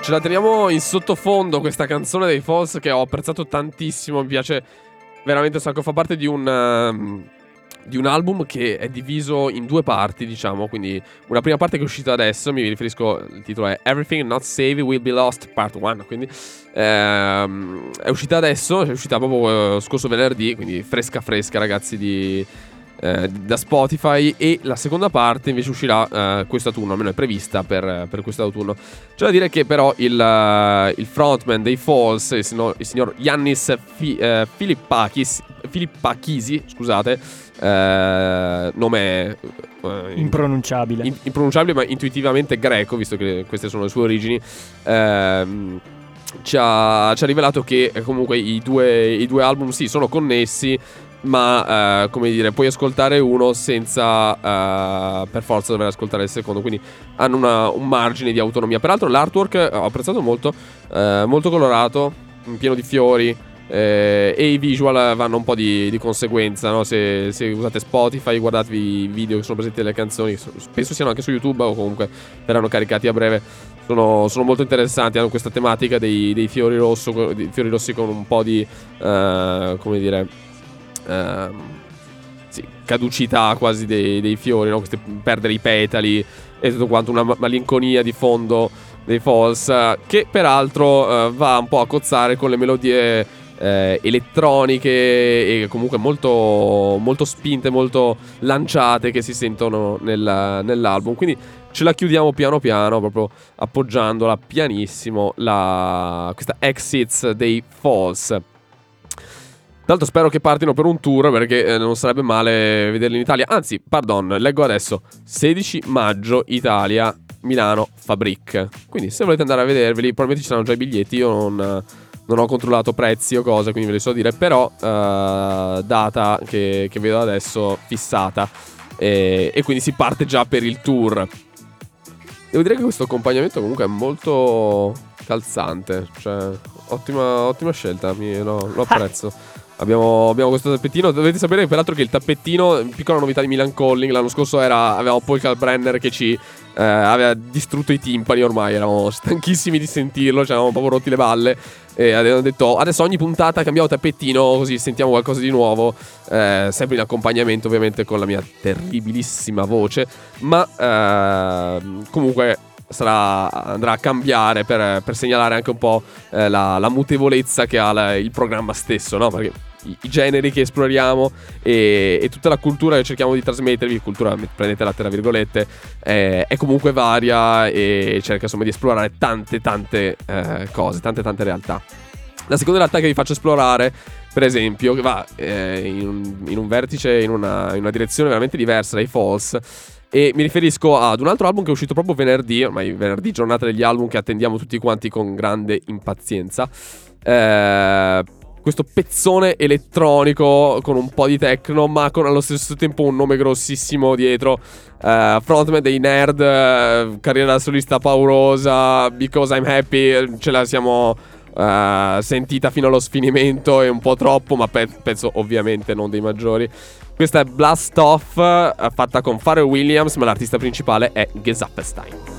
Ce la teniamo in sottofondo questa canzone dei Falls che ho apprezzato tantissimo, mi piace veramente un sacco, fa parte di un... Uh, di un album che è diviso in due parti, diciamo. Quindi una prima parte che è uscita adesso, mi riferisco, il titolo è Everything Not Saved Will Be Lost Part 1. Quindi ehm, è uscita adesso, è uscita proprio eh, scorso venerdì, quindi fresca fresca ragazzi di, eh, da Spotify e la seconda parte invece uscirà eh, questo autunno, almeno è prevista per, per questo autunno. C'è da dire che però il, uh, il frontman dei Falls, il signor, il signor Yannis Fi, uh, Filippakis, Filippakisi, scusate, uh, nome impronunciabile. In, impronunciabile ma intuitivamente greco, visto che queste sono le sue origini. Ehm, ci ha, ci ha, rivelato che comunque i due, i due album sì sono connessi ma uh, come dire, puoi ascoltare uno senza uh, per forza dover ascoltare il secondo, quindi hanno una, un margine di autonomia. Peraltro l'artwork eh, ho apprezzato molto, uh, molto colorato, pieno di fiori. Eh, e i visual vanno un po' di, di conseguenza. No? Se, se, usate Spotify, guardatevi i video che sono presenti nelle canzoni. Penso siano anche su YouTube o comunque verranno caricati a breve. Sono, sono molto interessanti. Hanno questa tematica dei, dei fiori, rosso, dei fiori rossi con un po' di come dire ehm, sì, caducità quasi dei, dei fiori, no? Perdere i petali e tutto quanto, una malinconia di fondo dei Falls, che peraltro eh, va un po' a cozzare con le melodie eh, elettroniche e comunque molto, molto, spinte, molto lanciate che si sentono nel, nell'album. Quindi ce la chiudiamo piano piano, proprio appoggiandola pianissimo, la, questa Exits dei Falls. L'altro spero che partino per un tour perché eh, non sarebbe male vederli in Italia. Anzi, pardon, leggo adesso 16 maggio Italia, Milano, Fabric. Quindi se volete andare a vederveli, probabilmente ci saranno già i biglietti. Io non, non ho controllato prezzi o cose, quindi ve le so dire. Però uh, data che, che, vedo adesso fissata. E, e quindi si parte già per il tour. Devo dire che questo accompagnamento comunque è molto calzante. Cioè, ottima, ottima scelta, mi, lo, lo apprezzo. Abbiamo, abbiamo, questo tappettino. Dovete sapere peraltro che il tappettino, piccola novità di Milan Calling, l'anno scorso era, avevamo Paul Kalbrenner che ci eh, aveva distrutto i timpani ormai, eravamo stanchissimi di sentirlo, ci avevamo proprio rotti le balle. E abbiamo detto adesso ogni puntata cambiamo tappettino così sentiamo qualcosa di nuovo. Eh, sempre in accompagnamento ovviamente con la mia terribilissima voce. Ma eh, comunque sarà, andrà a cambiare per, per, segnalare anche un po' eh, la, la, mutevolezza che ha la, il programma stesso, no? Perché i, i generi che esploriamo e, e, tutta la cultura che cerchiamo di trasmettervi, cultura, prendetela tra virgolette, eh, è comunque varia e cerca insomma di esplorare tante tante eh, cose, tante tante realtà. La seconda realtà che vi faccio esplorare, per esempio, va eh, in, un, in, un, vertice, in una, in una direzione veramente diversa dai False, e mi riferisco ad un altro album che è uscito proprio venerdì, ormai venerdì, giornata degli album che attendiamo tutti quanti con grande impazienza. Eh, questo pezzone elettronico con un po' di techno, ma con allo stesso tempo un nome grossissimo dietro. Uh, frontman dei nerd, uh, carriera solista paurosa, Because I'm Happy, ce la siamo uh, sentita fino allo sfinimento e un po' troppo, ma pe- penso ovviamente non dei maggiori. Questa è Blast Off, fatta con Pharrell Williams, ma l'artista principale è Gesappestein.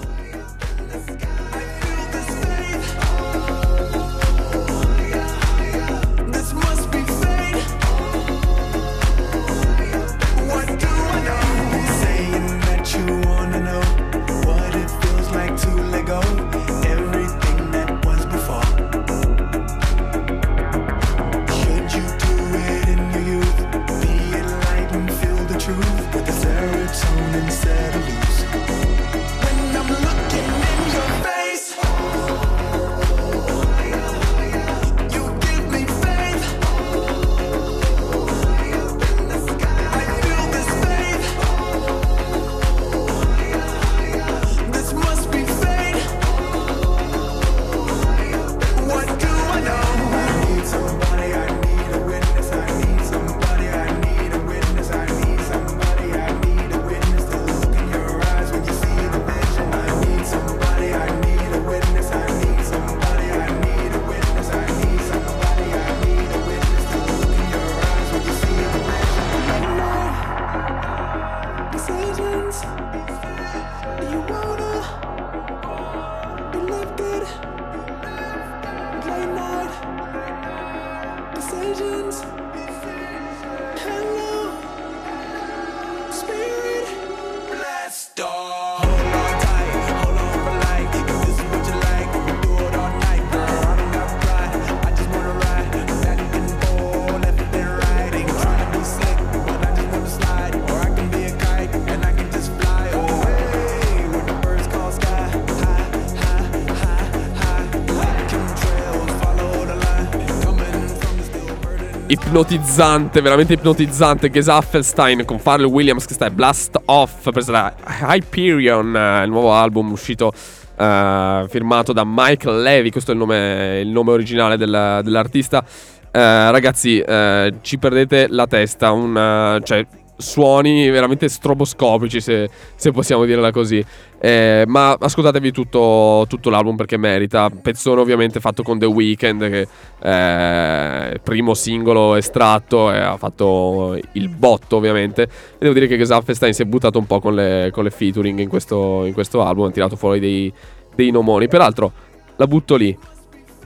Ipnotizzante, veramente ipnotizzante. Gesaffelstein con Farley Williams che sta Blast Off, presa da Hyperion, eh, il nuovo album uscito uh, firmato da Michael Levy, questo è il nome, il nome originale del, dell'artista. Uh, ragazzi, uh, ci perdete la testa, un, cioè suoni veramente stroboscopici, se, se possiamo dirla così. Eh, ma ascoltatevi tutto, tutto, l'album perché merita. Pezzone ovviamente fatto con The Weeknd, che è il primo singolo estratto e ha fatto il botto ovviamente. E devo dire che Gesaffelstein si è buttato un po' con le, con le featuring in questo, in questo, album, ha tirato fuori dei, dei nomoni. Peraltro la butto lì.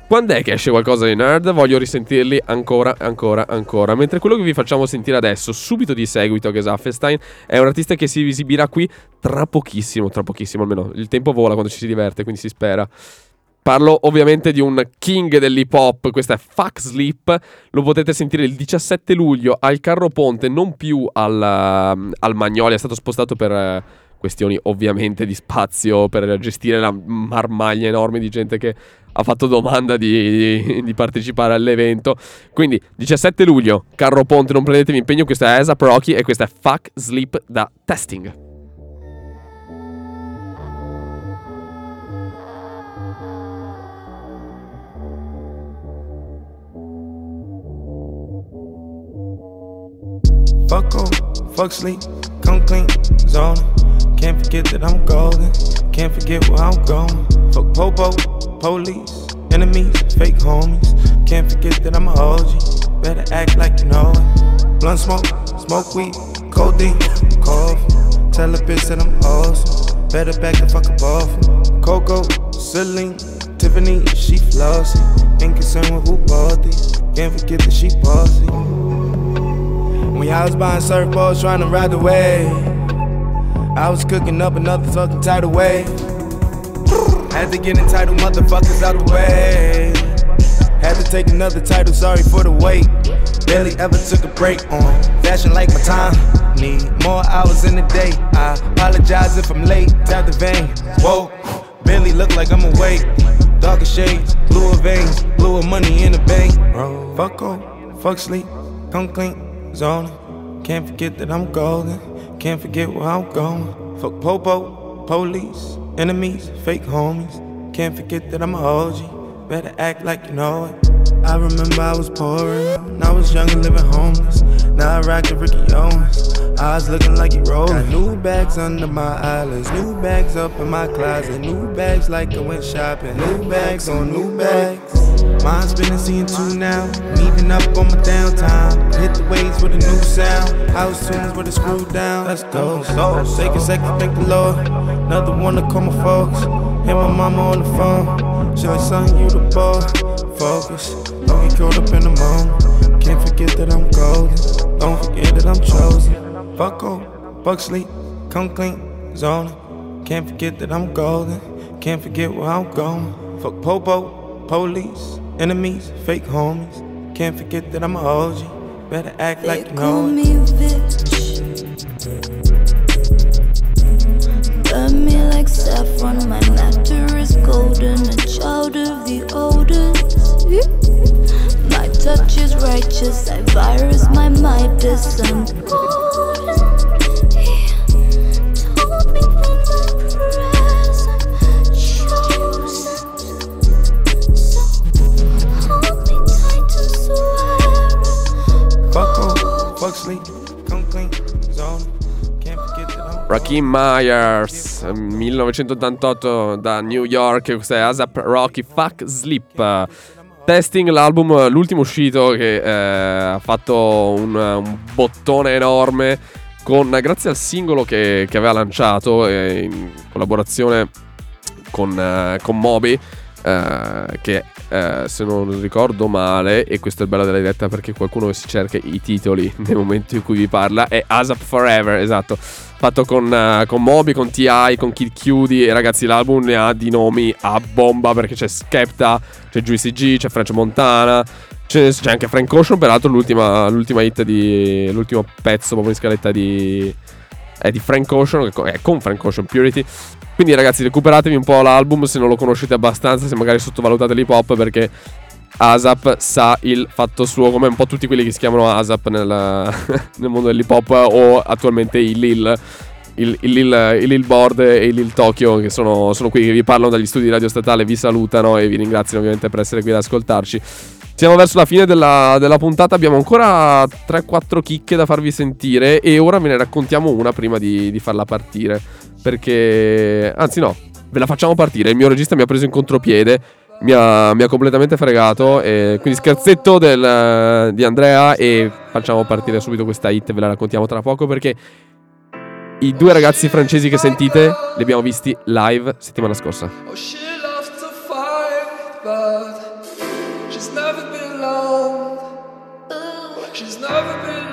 Quando è che esce qualcosa di nerd? Voglio risentirli ancora, ancora, ancora. Mentre quello che vi facciamo sentire adesso, subito di seguito a Gesaffelstein, è un artista che si esibirà qui tra pochissimo, tra pochissimo almeno. Il tempo vola quando ci si diverte, quindi si spera. Parlo ovviamente di un king dell'hip hop, questo è Fuck Sleep, lo potete sentire il 17 luglio al Carro Ponte, non più al, al Magnoli, è stato spostato per questioni ovviamente di spazio per gestire la marmaglia enorme di gente che ha fatto domanda di, di, di, partecipare all'evento. Quindi 17 luglio, Carro Ponte, non prendetevi impegno, questo è ASAP Rocky e questo è Fuck Sleep da Testing. Fuck off, fuck sleep, come clean, zone. Can't forget that I'm golden. Can't forget where I'm going. Fuck popo, police, enemies, fake homies. Can't forget that I'm a OG. Better act like you know it. Blunt smoke, smoke weed, codeine, coffee. Tell a bitch that I'm awesome. Better back the fuck up off. Coco, Celine, Tiffany, she flossy. Ain't concerned with who bought these. Can't forget that she bossy. When y'all was buying surfboards trying to ride the wave. I was cooking up another fucking tidal wave. Had to get entitled motherfuckers out the way. Had to take another title, sorry for the wait. Barely ever took a break on fashion like my time. Need more hours in the day. I apologize if I'm late. Tap the vein. Whoa, barely look like I'm awake. Darker shades, bluer veins, bluer money in the bank. Bro, fuck off, fuck sleep, come clean, zone. Can't forget that I'm golden. Can't forget where I'm going. Fuck popo, police, enemies, fake homies. Can't forget that I'm a OG. Better act like you know it. I remember I was poor and I was young and living homeless. Now I rock the Ricky Owens. Eyes looking like you rolling. Got new bags under my eyelids. New bags up in my closet. New bags like I went shopping. New bags on new bags. Mind spinning, seeing two now. Meeting up on my downtime. Hit the waves with a new sound. House tunes with a screw down. Let's go. So, take a second, thank the Lord. Another one to call my folks. Hit my mama on the phone. Like, son, you the boy. Focus. Don't get caught up in the moment. Can't forget that I'm golden. Don't forget that I'm chosen. Fuck off, fuck sleep, come clean, zoning. Can't forget that I'm golden. Can't forget where I'm going. Fuck popo, police enemies, fake homies. Can't forget that I'm a OG. Better act they like you know me bitch. Burn me like saffron, my matter is golden, a child of the oldest. My touch is righteous, I virus my Midas, I'm golden. Rakim Myers 1988 da New York questo è ASAP Rocky Fuck Sleep Testing l'album, l'ultimo uscito che eh, ha fatto un, un, bottone enorme con, grazie al singolo che, che aveva lanciato eh, in collaborazione con, eh, con Moby eh, che eh, se non ricordo male, e questo è il bello della diretta perché qualcuno si cerca i titoli nel momento in cui vi parla, è ASAP Forever, esatto. Fatto con, uh, con Moby, con TI, con Kid Cudi. E ragazzi, l'album ne ha di nomi a bomba perché c'è Skepta, c'è Juicy G, c'è French Montana. C'è anche Frank Ocean, peraltro l'ultima, l'ultima hit di... l'ultimo pezzo proprio in scaletta di... è di Frank Ocean, è con Frank Ocean Purity. Quindi ragazzi recuperatevi un po' l'album se non lo conoscete abbastanza, se magari sottovalutate l'hip hop perché ASAP sa il fatto suo come un po' tutti quelli che si chiamano ASAP nel, nel mondo dell'hip hop o attualmente i Lil. Il, il, Lil, il Lil Board e il Lil Tokyo che sono, sono qui che vi parlano dagli studi di Radio Statale vi salutano e vi ringraziano ovviamente per essere qui ad ascoltarci siamo verso la fine della, della puntata, abbiamo ancora 3-4 chicche da farvi sentire e ora ve ne raccontiamo una prima di, di farla partire. Perché, anzi, no, ve la facciamo partire. Il mio regista mi ha preso in contropiede. Mi ha, mi ha completamente fregato. E quindi scherzetto del, di Andrea. E facciamo partire subito questa hit. Ve la raccontiamo tra poco perché i due ragazzi francesi che sentite li abbiamo visti live settimana scorsa. She's never been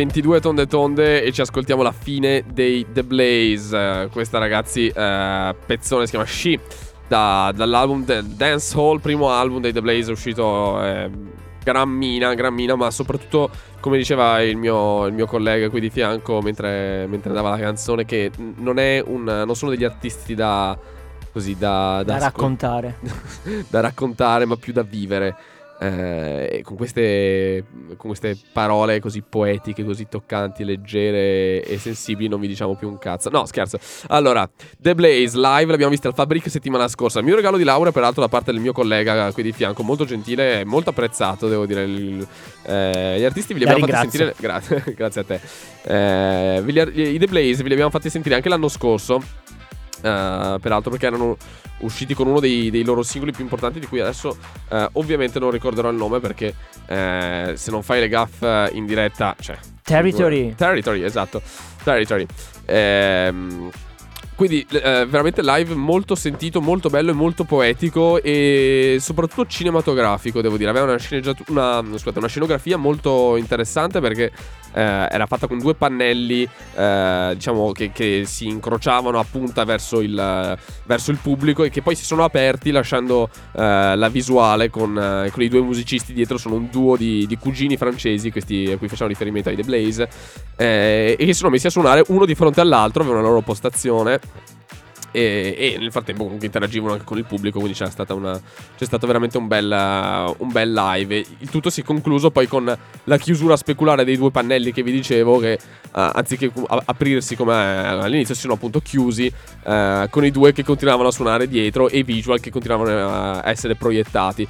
22 tonde tonde e ci ascoltiamo la fine dei The Blaze. Questa ragazzi eh, pezzone si chiama She da, dall'album del Dance Hall, primo album dei The Blaze uscito eh, gran mina, gran mina, ma soprattutto come diceva il mio, il mio collega qui di fianco mentre, mentre dava la canzone che non, un, non sono degli artisti da così da, da, da raccontare. da raccontare, ma più da vivere eh, con, queste, con, queste, parole così poetiche, così toccanti, leggere e sensibili, non vi diciamo più un cazzo. No, scherzo. Allora, The Blaze live l'abbiamo vista al Fabric settimana scorsa. Il mio regalo di laurea, peraltro, da parte del mio collega qui di fianco, molto gentile e molto apprezzato, devo dire. Il, eh, gli artisti vi li abbiamo fatti sentire. Grazie, grazie a te. Eh, I The Blaze ve li abbiamo fatti sentire anche l'anno scorso. Uh, peraltro perché erano usciti con uno dei, dei, loro singoli più importanti di cui adesso uh, ovviamente non ricorderò il nome perché uh, se non fai le gaff in diretta cioè Territory. Territory esatto. Territory. Ehm quindi veramente live molto sentito, molto bello e molto poetico e soprattutto cinematografico, devo dire. Aveva una, una, scusate, una scenografia molto interessante perché eh, era fatta con due pannelli eh, diciamo che, che, si incrociavano a punta verso il, verso il, pubblico e che poi si sono aperti lasciando eh, la visuale con, eh, con, i due musicisti dietro. Sono un duo di, di cugini francesi questi a cui facciamo riferimento ai The Blaze eh, e che si sono messi a suonare uno di fronte all'altro avevano la loro postazione e, e, nel frattempo comunque interagivano anche con il pubblico, quindi c'è, una, c'è stato veramente un bel, un bel, live. Il tutto si è concluso poi con la chiusura speculare dei due pannelli che vi dicevo, che uh, anziché aprirsi come all'inizio si sono appunto chiusi uh, con i due che continuavano a suonare dietro e i visual che continuavano a essere proiettati.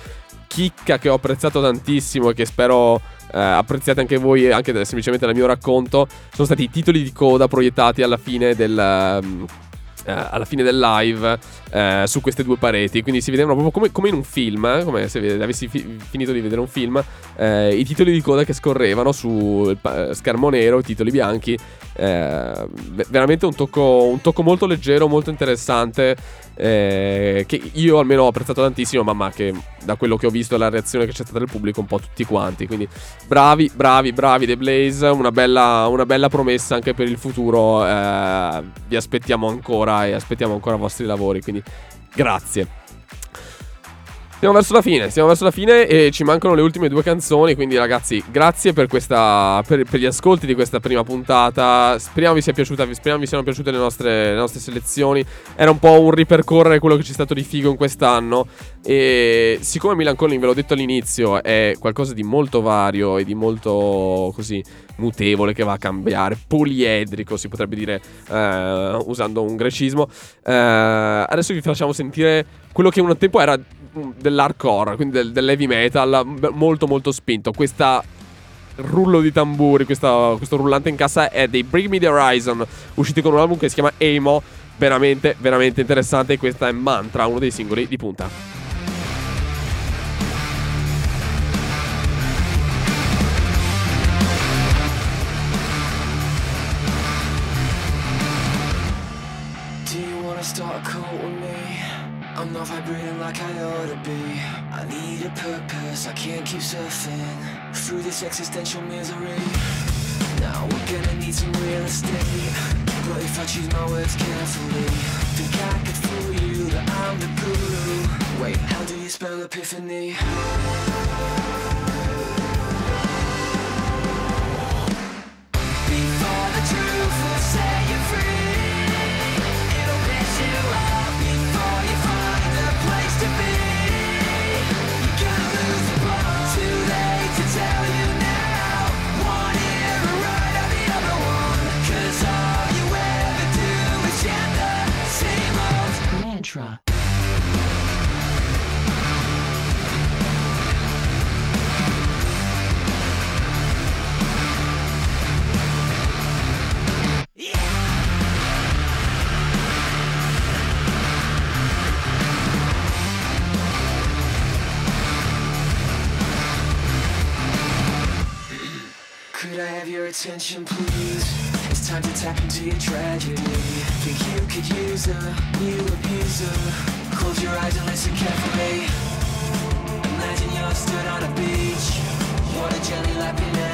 Chicca che ho apprezzato tantissimo e che spero Uh, apprezzate anche voi, anche semplicemente dal mio racconto, sono stati i titoli di coda proiettati alla fine del, um, eh, alla fine del live eh, su queste due pareti. Quindi si vedevano proprio come, come in un film, eh, come se avessi fi- finito di vedere un film, eh, i titoli di coda che scorrevano sul eh, schermo nero, i titoli bianchi. Eh, veramente un tocco, un tocco molto leggero, molto interessante che io almeno ho apprezzato tantissimo, mamma che da quello che ho visto e la reazione che c'è stata dal pubblico un po' tutti quanti, quindi bravi, bravi, bravi The Blaze, una bella, una bella promessa anche per il futuro, vi aspettiamo ancora e aspettiamo ancora i vostri lavori, quindi grazie. Stiamo verso la fine, stiamo verso la fine e ci mancano le ultime due canzoni, quindi ragazzi grazie per, questa, per, per gli ascolti di questa prima puntata, speriamo vi sia piaciuta, speriamo vi siano piaciute le nostre, le nostre selezioni, era un po' un ripercorrere quello che c'è stato di figo in quest'anno e siccome Milan Calling ve l'ho detto all'inizio è qualcosa di molto vario e di molto così mutevole che va a cambiare, poliedrico si potrebbe dire uh, usando un grecismo, uh, adesso vi facciamo sentire quello che un tempo era dell'hardcore, quindi del, dell'heavy metal, molto molto spinto. Questa rullo di tamburi, questa, questo rullante in cassa è dei Bring Me The Horizon, usciti con un album che si chiama Emo, veramente, veramente interessante. E questa è Mantra, uno dei singoli di punta. This existential misery. Now we're gonna need some real estate. But if I choose my words carefully Think I could fool you that I'm the guru. Wait, how do you spell epiphany? Attention, please? It's time to tap into your tragedy. Think you could use a new abuser. Close your eyes and listen carefully. Imagine you're stood on a beach. Water gently lapping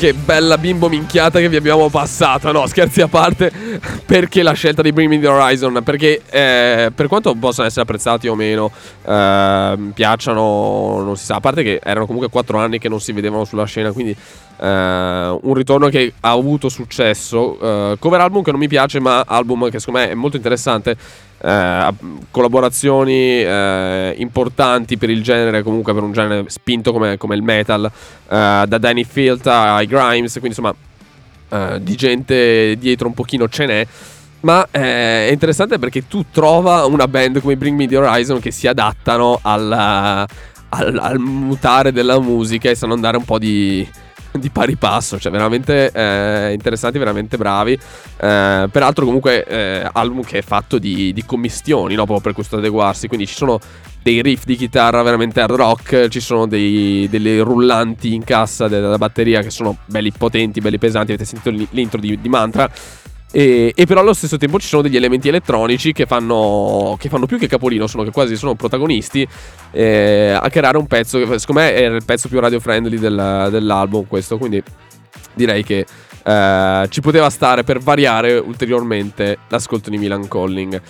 che bella bimbo minchiata che vi abbiamo passato. No, scherzi a parte, perché la scelta di Bring Me the Horizon? Perché eh, per quanto possano essere apprezzati o meno, eh, piacciono, non si sa. A parte che erano comunque 4 anni che non si vedevano sulla scena, quindi eh, un ritorno che ha avuto successo. Eh, cover album che non mi piace, ma album che secondo me è molto interessante eh, collaborazioni eh, importanti per il genere, comunque per un genere spinto come, come il metal, eh, da Danny Field ai Grimes, quindi insomma eh, di gente dietro un pochino ce n'è. Ma eh, è interessante perché tu trova una band come Bring Me the Horizon che si adattano al, al, al mutare della musica e sanno andare un po' di, di pari passo, cioè veramente eh, interessanti, veramente bravi. Eh, peraltro comunque eh, album che è fatto di, di commistioni, no? proprio per questo adeguarsi, quindi ci sono dei riff di chitarra veramente hard rock, ci sono dei, delle rullanti in cassa della batteria che sono belli potenti, belli pesanti, avete sentito l'intro di, di Mantra. E, e, però allo stesso tempo ci sono degli elementi elettronici che fanno, che fanno più che capolino, sono che quasi sono protagonisti eh, a creare un pezzo che secondo me è il pezzo più radio friendly del, dell'album questo, quindi direi che eh, ci poteva stare per variare ulteriormente l'ascolto di Milan Calling.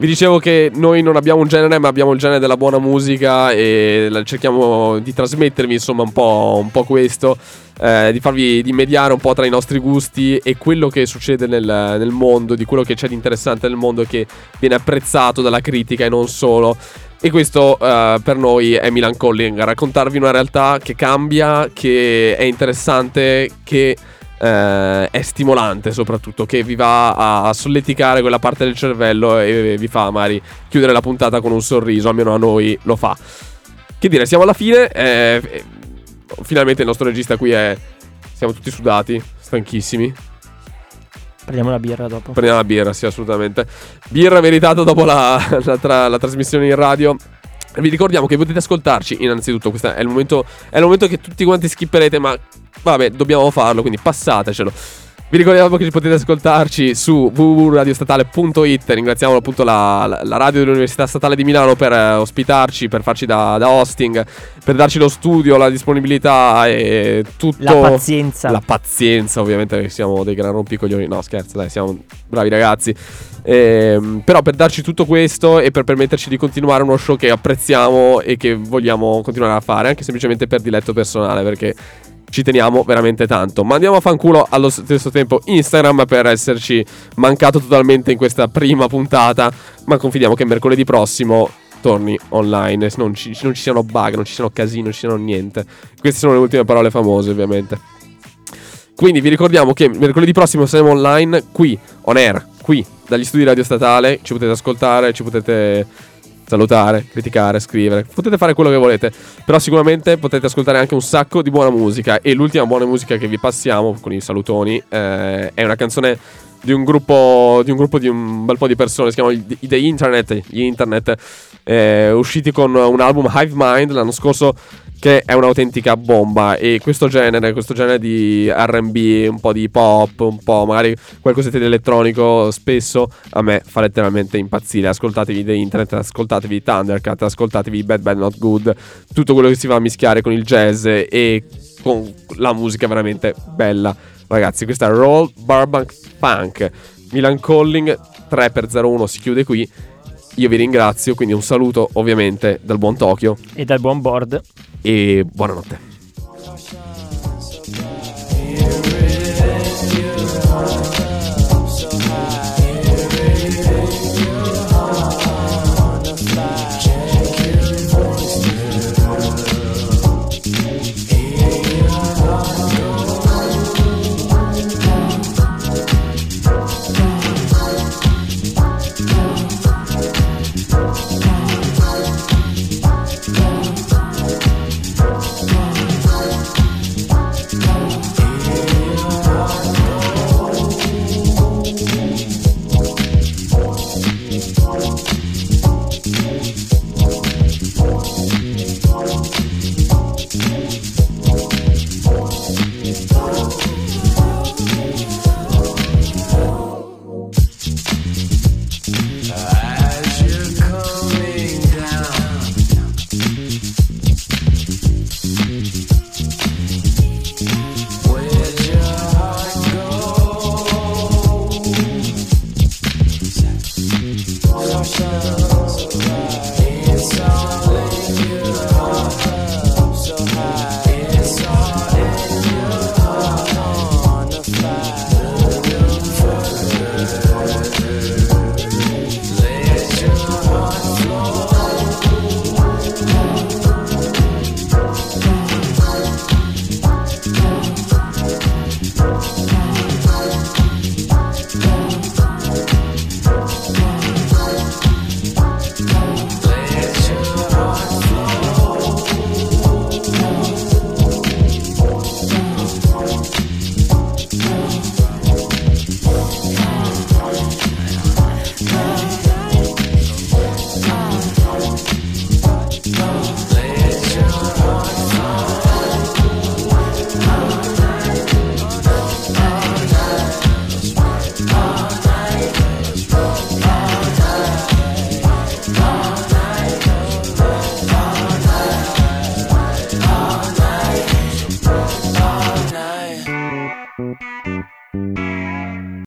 Vi dicevo che noi non abbiamo un genere, ma abbiamo il genere della buona musica e cerchiamo di trasmettervi insomma un po', un po questo, eh, di farvi di mediare un po' tra i nostri gusti e quello che succede nel, nel mondo, di quello che c'è di interessante nel mondo che viene apprezzato dalla critica e non solo. E questo uh, per noi è Milan Calling, raccontarvi una realtà che cambia, che è interessante, che eh, è stimolante soprattutto, che vi va a solleticare quella parte del cervello e vi fa magari chiudere la puntata con un sorriso, almeno a noi lo fa. Che dire, siamo alla fine, eh, finalmente il nostro regista qui è... Siamo tutti sudati, stanchissimi. Prendiamo la birra dopo. Prendiamo la birra, sì, assolutamente. Birra meritata dopo la, la, tra, la trasmissione in radio. Vi ricordiamo che potete ascoltarci innanzitutto, questo è il momento, è il momento che tutti quanti skipperete, ma vabbè, dobbiamo farlo, quindi passatecelo. Vi ricordiamo che potete ascoltarci su www.radiostatale.it. Ringraziamo appunto la, la, la, radio dell'Università Statale di Milano per eh, ospitarci, per farci da, da, hosting, per darci lo studio, la disponibilità e tutto. La pazienza. La pazienza, ovviamente, siamo dei gran rompicoglioni. No, scherzo, dai, siamo bravi ragazzi. Ehm, però per darci tutto questo e per permetterci di continuare uno show che apprezziamo e che vogliamo continuare a fare, anche semplicemente per diletto personale, perché ci teniamo veramente tanto. Mandiamo a fanculo allo stesso tempo Instagram per esserci mancato totalmente in questa prima puntata, ma confidiamo che mercoledì prossimo torni online, non ci, non ci siano bug, non ci siano casini, non ci siano niente. Queste sono le ultime parole famose, ovviamente. Quindi vi ricordiamo che mercoledì prossimo saremo online qui, on air, qui, dagli studi Radio Statale, ci potete ascoltare, ci potete salutare, criticare, scrivere. Potete fare quello che volete, però sicuramente potete ascoltare anche un sacco di buona musica. E l'ultima buona musica che vi passiamo con i salutoni eh, è una canzone di un gruppo di un, gruppo di un bel po' di persone, si chiamano The Internet, gli Internet, eh, usciti con un album Hive Mind l'anno scorso che è un'autentica bomba e questo genere, questo genere di RB, un po' di pop, un po' magari qualcosa di elettronico, spesso a me fa letteralmente impazzire. Ascoltatevi The Internet, ascoltatevi Thundercat, ascoltatevi Bad Bad Not Good, tutto quello che si va a mischiare con il jazz e con la musica veramente bella. Ragazzi, questa è Roll Burbank Funk. Milan Calling 3x01 si chiude qui. Io vi ringrazio, quindi un saluto ovviamente dal buon Tokyo e dal buon board e buonanotte.